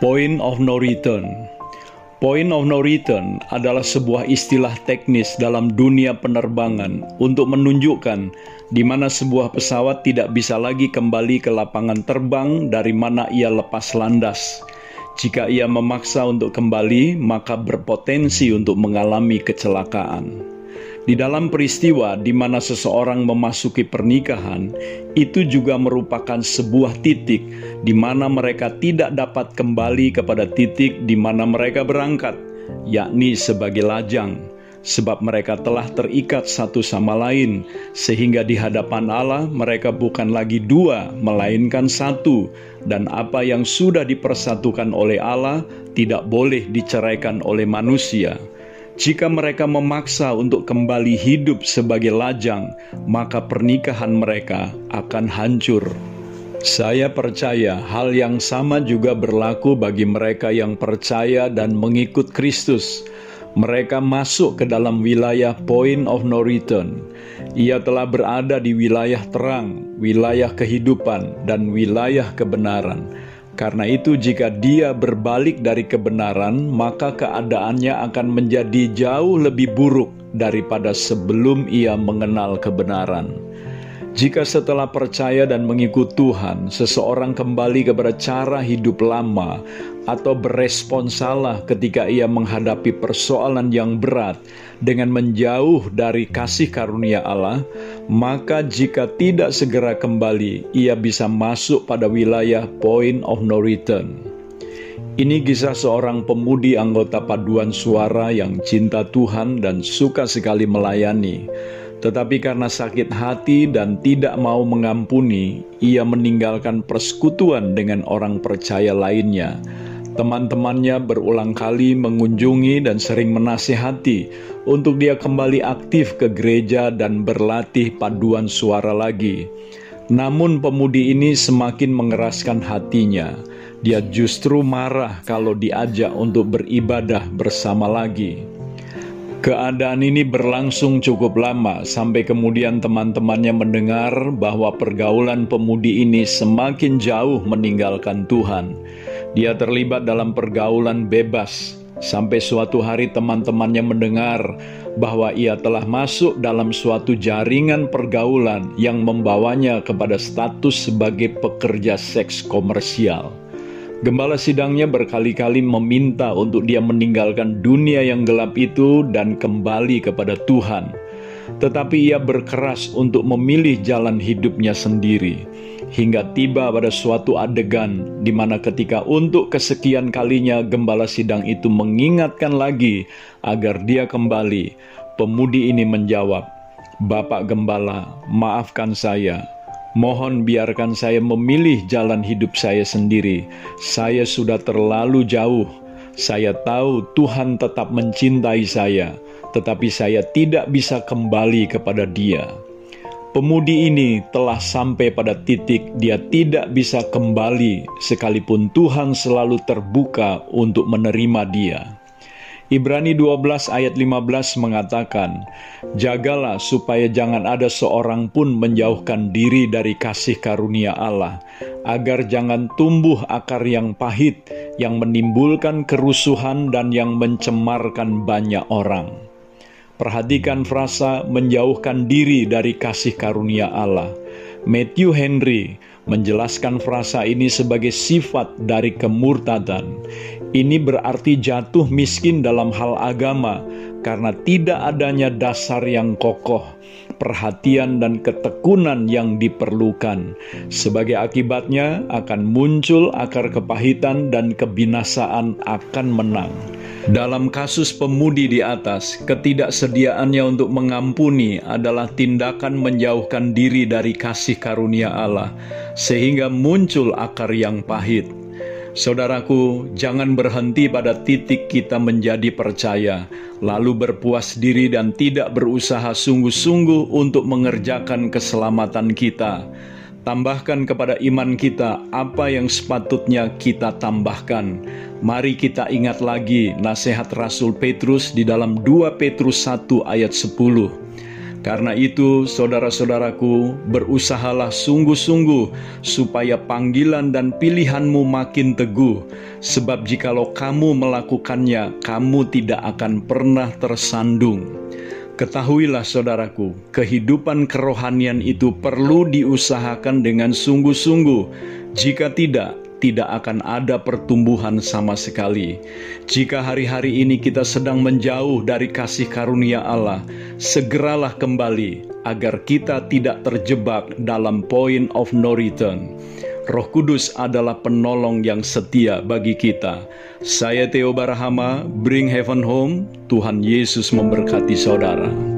Point of no return. Point of no return adalah sebuah istilah teknis dalam dunia penerbangan untuk menunjukkan di mana sebuah pesawat tidak bisa lagi kembali ke lapangan terbang dari mana ia lepas landas. Jika ia memaksa untuk kembali, maka berpotensi untuk mengalami kecelakaan. Di dalam peristiwa di mana seseorang memasuki pernikahan, itu juga merupakan sebuah titik di mana mereka tidak dapat kembali kepada titik di mana mereka berangkat, yakni sebagai lajang, sebab mereka telah terikat satu sama lain, sehingga di hadapan Allah mereka bukan lagi dua, melainkan satu, dan apa yang sudah dipersatukan oleh Allah tidak boleh diceraikan oleh manusia. Jika mereka memaksa untuk kembali hidup sebagai lajang, maka pernikahan mereka akan hancur. Saya percaya hal yang sama juga berlaku bagi mereka yang percaya dan mengikut Kristus. Mereka masuk ke dalam wilayah point of no return. Ia telah berada di wilayah terang, wilayah kehidupan, dan wilayah kebenaran karena itu, jika dia berbalik dari kebenaran, maka keadaannya akan menjadi jauh lebih buruk daripada sebelum ia mengenal kebenaran. Jika setelah percaya dan mengikut Tuhan, seseorang kembali kepada cara hidup lama atau berespon salah ketika ia menghadapi persoalan yang berat dengan menjauh dari kasih karunia Allah, maka jika tidak segera kembali, ia bisa masuk pada wilayah point of no return. Ini kisah seorang pemudi anggota paduan suara yang cinta Tuhan dan suka sekali melayani. Tetapi karena sakit hati dan tidak mau mengampuni, ia meninggalkan persekutuan dengan orang percaya lainnya Teman-temannya berulang kali mengunjungi dan sering menasihati untuk dia kembali aktif ke gereja dan berlatih paduan suara lagi. Namun pemudi ini semakin mengeraskan hatinya. Dia justru marah kalau diajak untuk beribadah bersama lagi. Keadaan ini berlangsung cukup lama sampai kemudian teman-temannya mendengar bahwa pergaulan pemudi ini semakin jauh meninggalkan Tuhan. Dia terlibat dalam pergaulan bebas sampai suatu hari teman-temannya mendengar bahwa ia telah masuk dalam suatu jaringan pergaulan yang membawanya kepada status sebagai pekerja seks komersial. Gembala sidangnya berkali-kali meminta untuk dia meninggalkan dunia yang gelap itu dan kembali kepada Tuhan. Tetapi ia berkeras untuk memilih jalan hidupnya sendiri hingga tiba pada suatu adegan di mana ketika untuk kesekian kalinya gembala sidang itu mengingatkan lagi agar dia kembali, pemudi ini menjawab, "Bapak gembala, maafkan saya. Mohon biarkan saya memilih jalan hidup saya sendiri. Saya sudah terlalu jauh. Saya tahu Tuhan tetap mencintai saya, tetapi saya tidak bisa kembali kepada Dia." Pemudi ini telah sampai pada titik dia tidak bisa kembali sekalipun Tuhan selalu terbuka untuk menerima dia. Ibrani 12 ayat 15 mengatakan, Jagalah supaya jangan ada seorang pun menjauhkan diri dari kasih karunia Allah, agar jangan tumbuh akar yang pahit, yang menimbulkan kerusuhan dan yang mencemarkan banyak orang. Perhatikan frasa menjauhkan diri dari kasih karunia Allah. Matthew Henry menjelaskan frasa ini sebagai sifat dari kemurtadan. Ini berarti jatuh miskin dalam hal agama karena tidak adanya dasar yang kokoh, perhatian dan ketekunan yang diperlukan. Sebagai akibatnya akan muncul akar kepahitan dan kebinasaan akan menang. Dalam kasus pemudi di atas, ketidaksediaannya untuk mengampuni adalah tindakan menjauhkan diri dari kasih karunia Allah, sehingga muncul akar yang pahit. Saudaraku, jangan berhenti pada titik kita menjadi percaya, lalu berpuas diri dan tidak berusaha sungguh-sungguh untuk mengerjakan keselamatan kita Tambahkan kepada iman kita apa yang sepatutnya kita tambahkan. Mari kita ingat lagi nasihat Rasul Petrus di dalam 2 Petrus 1 ayat 10. Karena itu, saudara-saudaraku, berusahalah sungguh-sungguh supaya panggilan dan pilihanmu makin teguh, sebab jikalau kamu melakukannya, kamu tidak akan pernah tersandung. Ketahuilah saudaraku, kehidupan kerohanian itu perlu diusahakan dengan sungguh-sungguh. Jika tidak, tidak akan ada pertumbuhan sama sekali. Jika hari-hari ini kita sedang menjauh dari kasih karunia Allah, segeralah kembali agar kita tidak terjebak dalam point of no return. Roh Kudus adalah penolong yang setia bagi kita. Saya Theo Barahama, Bring Heaven Home. Tuhan Yesus memberkati saudara.